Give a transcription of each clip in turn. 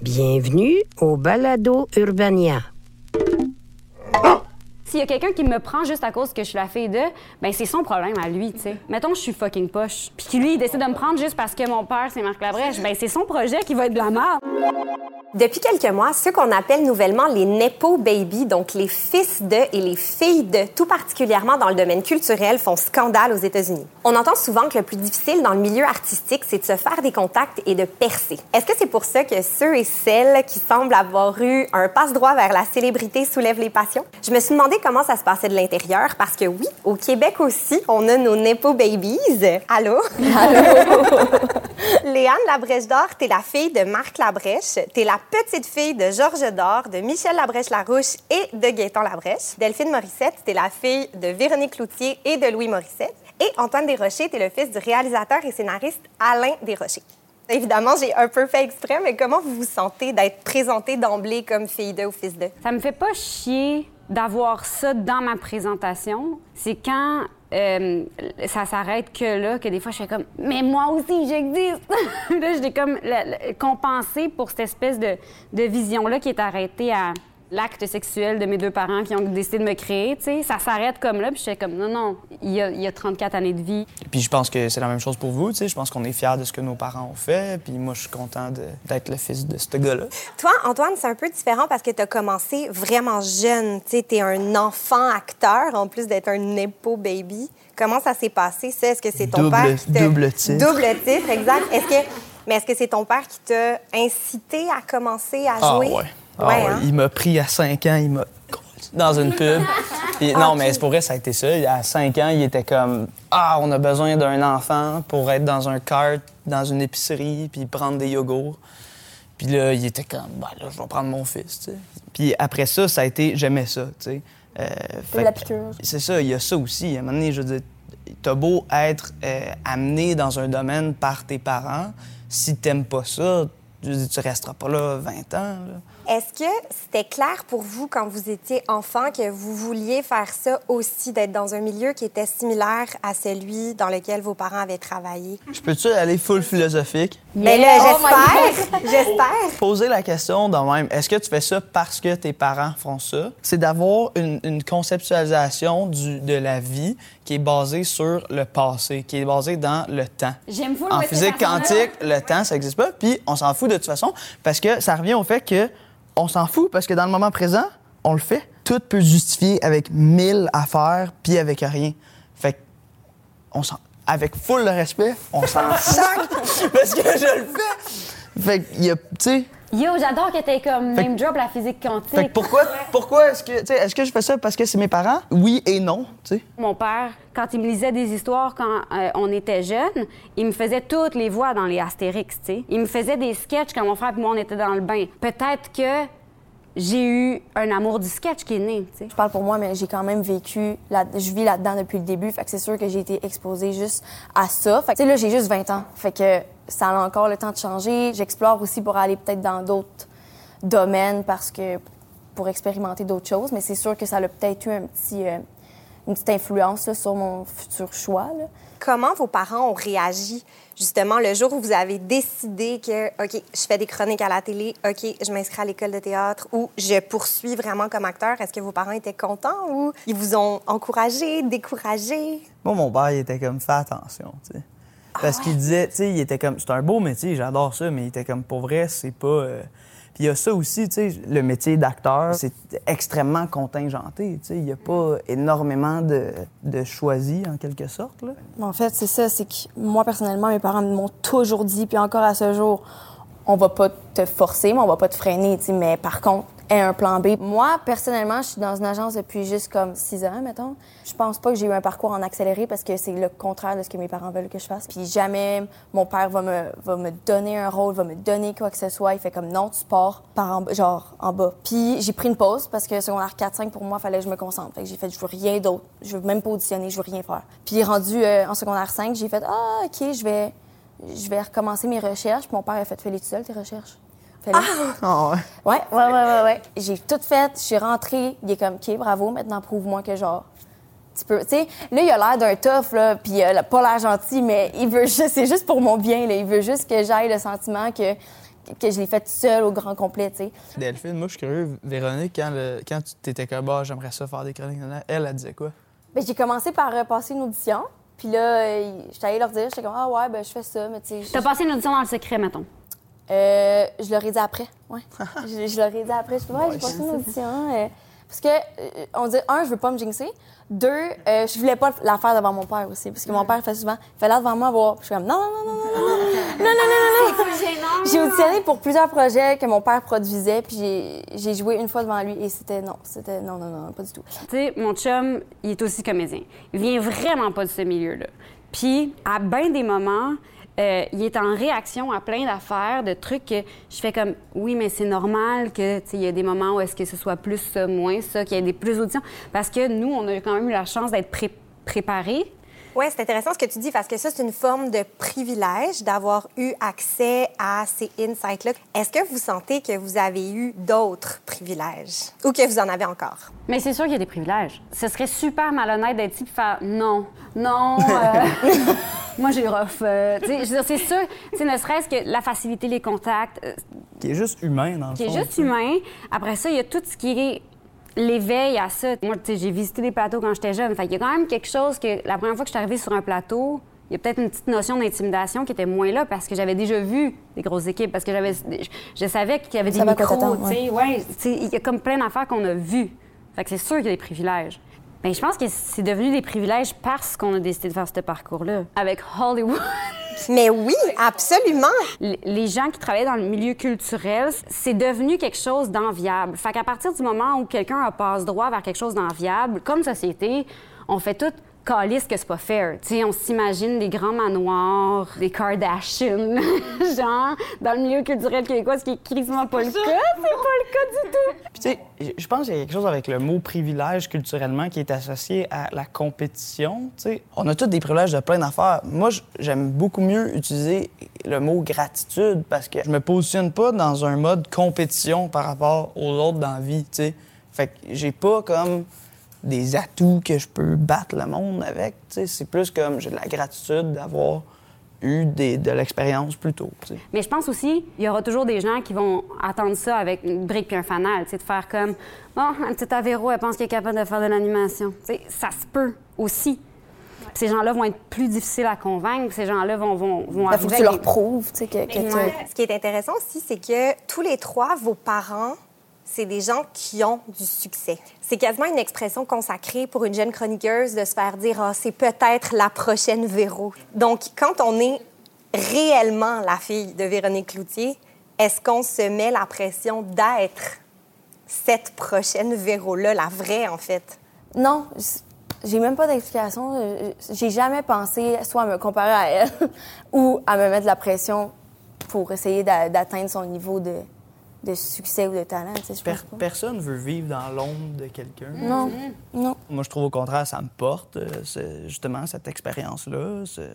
Bienvenue au Balado Urbania. S'il y a quelqu'un qui me prend juste à cause que je suis la fille de, ben c'est son problème à lui, tu sais. Mettons, je suis fucking poche. Puis lui, il décide de me prendre juste parce que mon père, c'est Marc Labrèche, ben c'est son projet qui va être de la merde. Depuis quelques mois, ceux qu'on appelle nouvellement les Nepo Baby, donc les fils de et les filles de, tout particulièrement dans le domaine culturel, font scandale aux États-Unis. On entend souvent que le plus difficile dans le milieu artistique, c'est de se faire des contacts et de percer. Est-ce que c'est pour ça que ceux et celles qui semblent avoir eu un passe-droit vers la célébrité soulèvent les passions? Je me suis demandé comment ça se passait de l'intérieur parce que oui, au Québec aussi, on a nos Nepo Babies. Allô? Allô? Léane Labrèche d'Or, t'es la fille de Marc Labrèche. T'es la petite fille de Georges d'Or, de Michel Labrèche-Larouche et de Gaëtan Labrèche. Delphine Morissette, t'es la fille de Véronique Cloutier et de Louis Morissette. Et Antoine Desrochers, t'es le fils du réalisateur et scénariste Alain Desrochers. Évidemment, j'ai un peu fait exprès, mais comment vous vous sentez d'être présenté d'emblée comme fille de ou fils de? Ça me fait pas chier d'avoir ça dans ma présentation. C'est quand euh, ça s'arrête que là, que des fois, je fais comme « Mais moi aussi, j'existe! » Là, j'ai comme la- pour cette espèce de, de vision-là qui est arrêtée à l'acte sexuel de mes deux parents qui ont décidé de me créer, tu sais. Ça s'arrête comme là, puis je fais comme « Non, non, il y a, il y a 34 années de vie. » Puis je pense que c'est la même chose pour vous, tu sais. Je pense qu'on est fiers de ce que nos parents ont fait. Puis moi, je suis content de- d'être le fils de ce gars-là. Toi, Antoine, c'est un peu différent parce que tu as commencé vraiment jeune. Tu es un enfant acteur, en plus d'être un Nepo baby. Comment ça s'est passé, ça? Est-ce que c'est ton Double- père qui t'a... double titre. Double titre, exact. Est-ce que... Mais est-ce que c'est ton père qui t'a incité à commencer à Ah jouer? ouais. Ah Ouais, hein? Il m'a pris à 5 ans, il m'a dans une pub. Puis, non, mais c'est pour vrai, ça a été ça. À 5 ans, il était comme Ah, on a besoin d'un enfant pour être dans un cart, dans une épicerie, puis prendre des yogourts. Puis là, il était comme Ben là, je vais prendre mon fils, tu sais. Puis après ça, ça a été J'aimais ça, tu sais. Euh, fait la piqûre. C'est ça, il y a ça aussi. À un moment donné, je veux dire, t'as beau être euh, amené dans un domaine par tes parents, si t'aimes pas ça, je tu resteras pas là 20 ans. là. Est-ce que c'était clair pour vous, quand vous étiez enfant, que vous vouliez faire ça aussi, d'être dans un milieu qui était similaire à celui dans lequel vos parents avaient travaillé? Je peux-tu aller full philosophique? Mais là, j'espère, j'espère. Poser la question de même, est-ce que tu fais ça parce que tes parents font ça? C'est d'avoir une, une conceptualisation du- de la vie qui est basée sur le passé, qui est basée dans le temps. J'aime En physique quantique, le temps, ça n'existe pas. Puis on s'en fout de toute façon parce que ça revient au fait que on s'en fout parce que dans le moment présent, on le fait. Tout peut se justifier avec mille affaires puis avec rien. Fait que on s'en avec full de respect, on s'en sac parce que je le fais. Fait que y a, tu sais, Yo, j'adore que t'aies comme name drop la physique quantique. fait que pourquoi, pourquoi est-ce que, tu sais, est-ce que je fais ça parce que c'est mes parents? Oui et non, tu sais. Mon père, quand il me lisait des histoires quand euh, on était jeunes, il me faisait toutes les voix dans les Astérix, tu sais. Il me faisait des sketchs quand mon frère et moi, on était dans le bain. Peut-être que j'ai eu un amour du sketch qui est né, tu sais. Je parle pour moi, mais j'ai quand même vécu, là, je vis là-dedans depuis le début. Fait que c'est sûr que j'ai été exposée juste à ça. Fait que, tu sais, là, j'ai juste 20 ans. Fait que ça a encore le temps de changer. J'explore aussi pour aller peut-être dans d'autres domaines parce que pour expérimenter d'autres choses. Mais c'est sûr que ça a peut-être eu un petit, euh, une petite influence là, sur mon futur choix. Là. Comment vos parents ont réagi justement le jour où vous avez décidé que, OK, je fais des chroniques à la télé, OK, je m'inscris à l'école de théâtre ou je poursuis vraiment comme acteur? Est-ce que vos parents étaient contents ou ils vous ont encouragé, découragé? Moi, mon père, il était comme, fais attention, tu sais. Parce qu'il disait, tu sais, il était comme, c'est un beau métier, j'adore ça, mais il était comme, pour vrai, c'est pas. euh, Puis il y a ça aussi, tu sais, le métier d'acteur, c'est extrêmement contingenté, tu sais. Il n'y a pas énormément de, de choisis, en quelque sorte, là. En fait, c'est ça, c'est que moi, personnellement, mes parents m'ont toujours dit, puis encore à ce jour, on va pas te forcer, mais on va pas te freiner, tu sais, mais par contre, aie un plan B. Moi, personnellement, je suis dans une agence depuis juste comme six ans, mettons. Je pense pas que j'ai eu un parcours en accéléré parce que c'est le contraire de ce que mes parents veulent que je fasse. Puis jamais mon père va me, va me donner un rôle, va me donner quoi que ce soit. Il fait comme non, tu pars par genre en bas. Puis j'ai pris une pause parce que secondaire 4-5, pour moi, fallait que je me concentre. Fait que j'ai fait, je veux rien d'autre. Je veux même pas auditionner, je veux rien faire. Puis rendu euh, en secondaire 5, j'ai fait, ah, OK, je vais, je vais recommencer mes recherches. Mon père a fait, fais-les tout seul, tes recherches. Fais-les. Ah ouais. Ouais, ouais, ouais, ouais, ouais. J'ai tout fait, je suis rentrée. Il est comme, OK, bravo, maintenant prouve-moi que genre, tu peux. Tu sais, là, il a l'air d'un tough, là, puis il a pas l'air gentil, mais il veut juste, c'est juste pour mon bien, là. Il veut juste que j'aille le sentiment que, que je l'ai fait seule au grand complet, tu sais. Delphine, moi, je suis curieux. Véronique, quand, le- quand tu t'étais comme, bah, j'aimerais ça faire des chroniques, elle, elle disait quoi? Ben, j'ai commencé par euh, passer une audition. Puis là, euh, j'étais allée leur dire, j'étais comme, ah ouais, ben, je fais ça, mais tu sais. je- T'as passé une audition dans le secret, mettons. Euh, je leur ai dit après, ouais. je, je leur ai dit après. Je ouais, j'ai passé une audition. euh, parce que, euh, on dit, un, je veux pas me jinxer. Deux, euh, je voulais pas la faire devant mon père aussi. Parce que mon père fait souvent, il fait là devant moi, voir. Je suis comme, non, non, non, non, non, non, non, non, non, non, non. J'ai auditionné pour plusieurs projets que mon père produisait, puis j'ai- j'ai joué une fois devant lui et c'était non, c'était non, non, non, pas du tout. Tu sais, mon chum, il est aussi comédien. Il vient vraiment pas de ce milieu-là. Puis, à bien des moments, euh, il est en réaction à plein d'affaires, de trucs que je fais comme, oui, mais c'est normal que, il y a des moments où est-ce que ce soit plus ça, moins ça, qu'il y ait des plus d'auditions. Parce que nous, on a quand même eu la chance d'être pré- préparés. Oui, c'est intéressant ce que tu dis parce que ça, c'est une forme de privilège d'avoir eu accès à ces insights-là. Est-ce que vous sentez que vous avez eu d'autres privilèges? Ou que vous en avez encore? Mais c'est sûr qu'il y a des privilèges. Ce serait super malhonnête d'être ici et faire non, non, euh, moi j'ai rough. euh, je veux dire, c'est sûr, ne serait-ce que la facilité, les contacts, euh, Qui est juste humain, dans le qui est juste humain. Après ça, il y a tout ce qui est l'éveil à ça. Moi, tu sais, j'ai visité des plateaux quand j'étais jeune. Fait qu'il y a quand même quelque chose que la première fois que je suis arrivée sur un plateau, il y a peut-être une petite notion d'intimidation qui était moins là parce que j'avais déjà vu des grosses équipes, parce que j'avais, je, je savais qu'il y avait des micros, tu sais. Ouais, tu sais, il y a comme plein d'affaires qu'on a vues. Fait que c'est sûr qu'il y a des privilèges. Mais je pense que c'est devenu des privilèges parce qu'on a décidé de faire ce parcours-là. Avec Hollywood. Mais oui, absolument. Les gens qui travaillent dans le milieu culturel, c'est devenu quelque chose d'enviable. Fait qu'à partir du moment où quelqu'un a passe droit vers quelque chose d'enviable, comme société, on fait tout calisse que c'est pas fair. Tu sais, on s'imagine des grands manoirs, des Kardashians, genre, dans le milieu culturel québécois, ce qui est quasiment pas le cas. C'est pas le cas du tout. Puis, tu sais, je pense qu'il y a quelque chose avec le mot privilège culturellement qui est associé à la compétition. tu sais. On a tous des privilèges de plein d'affaires. Moi, j'aime beaucoup mieux utiliser le mot gratitude parce que je me positionne pas dans un mode compétition par rapport aux autres dans la vie. tu sais. Fait que j'ai pas comme des atouts que je peux battre le monde avec. tu sais. C'est plus comme j'ai de la gratitude d'avoir eu des- de l'expérience plus tôt. Mais je pense aussi, il y aura toujours des gens qui vont attendre ça avec une brique puis un fanal, tu sais, de faire comme, bon, un petit Avéro, elle pense qu'elle est capable de faire de l'animation. Tu sais, ça se peut aussi. Ces gens-là vont être plus difficiles à convaincre, ces gens-là vont, vont, vont Il faut que tu leur prouves, tu sais, que, que tu-. Ce qui est intéressant aussi, c'est que tous les trois, vos parents, c'est des gens qui ont du succès. C'est quasiment une expression consacrée pour une jeune chroniqueuse de se faire dire ah c'est peut-être la prochaine Véro. Donc, quand on est réellement la fille de Véronique Cloutier, est-ce qu'on se met la pression d'être cette prochaine Véro-là, la vraie, en fait? Non, j'ai même pas d'explication. J'ai jamais pensé soit à me comparer à elle ou à me mettre la pression pour essayer d'a- d'atteindre son niveau de, de succès ou de talent. tu sais, Per- personne veut vivre dans l'ombre de quelqu'un. Non, non. Moi, je trouve au contraire, ça me porte, euh, c'est justement cette expérience-là. c'est-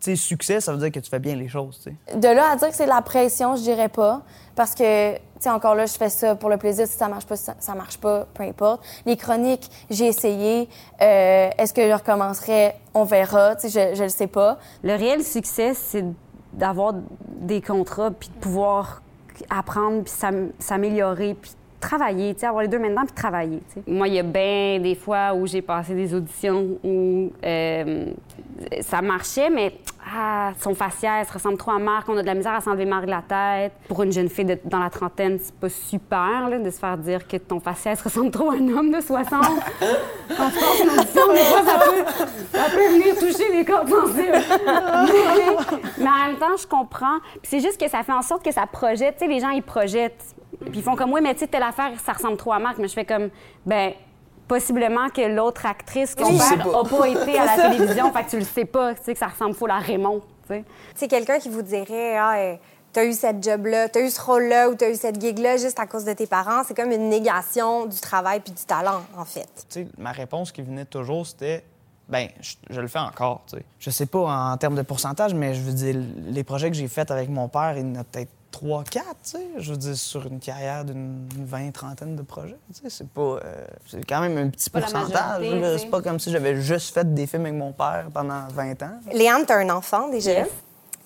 Tu sais, succès, ça veut dire que tu fais bien les choses. De là à dire que c'est de la pression, je dirais pas. Parce que, tu sais, encore là, je fais ça pour le plaisir. Si ça marche pas, ça, ça marche pas, peu importe. Les chroniques, j'ai essayé. Euh, Est-ce que je recommencerai? On verra. Tu sais, je, je le sais pas. Le réel succès, c'est d'avoir des contrats, puis de pouvoir apprendre, puis s'am- s'améliorer, puis travailler, avoir les deux maintenant, puis travailler. Moi, il y a bien des fois où j'ai passé des auditions où euh, ça marchait, mais ah, son faciès ressemble trop à Marc, on a de la misère à s'enlever Marc de la tête. Pour une jeune fille dans la trentaine, c'est pas super de se faire dire que ton faciès ressemble trop à un homme de 60. Quand tu passes une audition, des fois, ça peut, ça peut venir toucher les cordes sensibles. mais, en même temps, je comprends. C'est juste que ça fait en sorte que ça projette. Tu sais, les gens, ils projettent. Puis ils font comme, oui, mais tu sais, telle affaire, ça ressemble trop à Marc. Mais je fais comme, ben possiblement que l'autre actrice qu'on Tu le sais perd pas. a pas été à la télévision. fait que tu le sais pas, tu sais, que ça ressemble full à Raymond, tu sais. C'est quelqu'un qui vous dirait Ah, euh, t'as eu cette job-là, t'as eu ce rôle-là ou t'as eu cette gig-là juste à cause de tes parents. C'est comme une négation du travail puis du talent, en fait. Tu sais, ma réponse qui venait toujours, c'était ben, je, je le fais encore, tu sais. Je sais pas en termes de pourcentage, mais je veux dire, les projets que j'ai faits avec mon père, il y en a peut-être 3, 4, tu sais. Je veux dire, sur une carrière d'une vingt, trentaine de projets, tu sais. C'est pas. euh, c'est quand même un petit pas pourcentage. C'est pas comme si j'avais juste fait des films avec mon père pendant 20 ans. Léane, t'as un enfant déjà. Yes.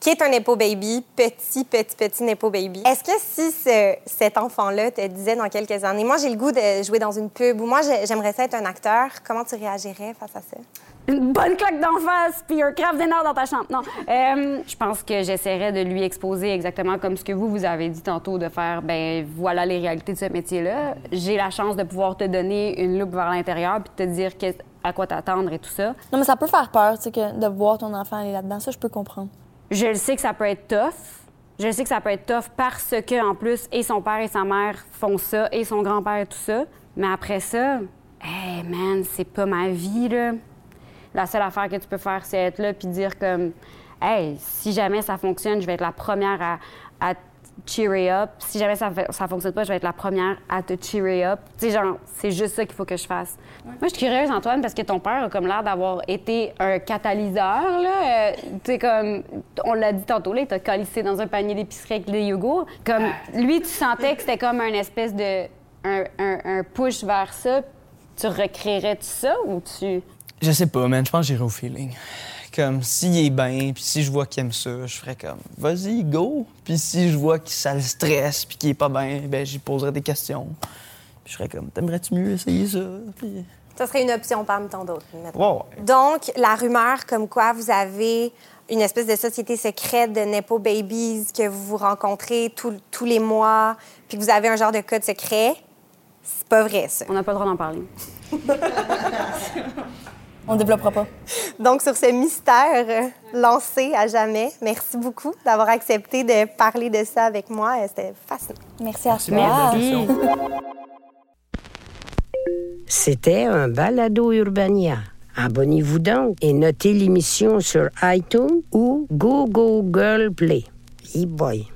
Qui est un Nepo Baby, petit, petit, petit Nepo Baby. Est-ce que si ce- cet enfant-là te disait dans quelques années, moi j'ai le goût de jouer dans une pub ou moi j'ai- j'aimerais ça être un acteur, comment tu réagirais face à ça? Une bonne claque d'en face, puis un craft dinner dans ta chambre. Non. Euh, je pense que j'essaierais de lui exposer exactement comme ce que vous, vous avez dit tantôt, de faire, ben voilà les réalités de ce métier-là. J'ai la chance de pouvoir te donner une loupe vers l'intérieur, puis te dire que- à quoi t'attendre et tout ça. Non, mais ça peut faire peur, tu sais, que de voir ton enfant aller là-dedans. Ça, je peux comprendre. Je le sais que ça peut être tough. Je le sais que ça peut être tough parce que, en plus, et son père et sa mère font ça, et son grand-père et tout ça. Mais après ça, hey man, c'est pas ma vie, là. La seule affaire que tu peux faire, c'est être là puis dire comme, hey, si jamais ça fonctionne, je vais être la première à, à te cheerer up. Si jamais ça, ça fonctionne pas, je vais être la première à te cheerer up. Tu sais, genre, c'est juste ça qu'il faut que je fasse. Moi, je suis curieuse, Antoine, parce que ton père a comme l'air d'avoir été un catalyseur, là. Euh, tu sais, comme, on l'a dit tantôt, là, il t'a calissé dans un panier d'épicerie avec des yogourts. Comme, lui, tu sentais que c'était comme un espèce de... un, un- un push vers ça. Tu recréerais-tu ça ou tu... Je sais pas, man. Je pense que j'irai au feeling. Comme, s'il est bien, puis si je vois qu'il aime ça, je ferais comme, vas-y, go. Puis si je vois que ça le stresse, puis qu'il est pas bien, ben j'y poserais des questions. Puis je serais comme, t'aimerais-tu mieux essayer ça? Puis... Ça serait une option parmi tant d'autres. Donc, la rumeur comme quoi vous avez une espèce de société secrète de Nepo Babies, que vous vous rencontrez tous- tous les mois, puis que vous avez un genre de code secret, c'est pas vrai, ça. On n'a pas le droit d'en parler. On développera pas. Donc, sur ce mystère euh, lancé à jamais, merci beaucoup d'avoir accepté de parler de ça avec moi. C'était fascinant. Merci à toi. Merci. C'était un balado Urbania. Abonnez-vous donc et notez l'émission sur iTunes ou Google Play. E boy.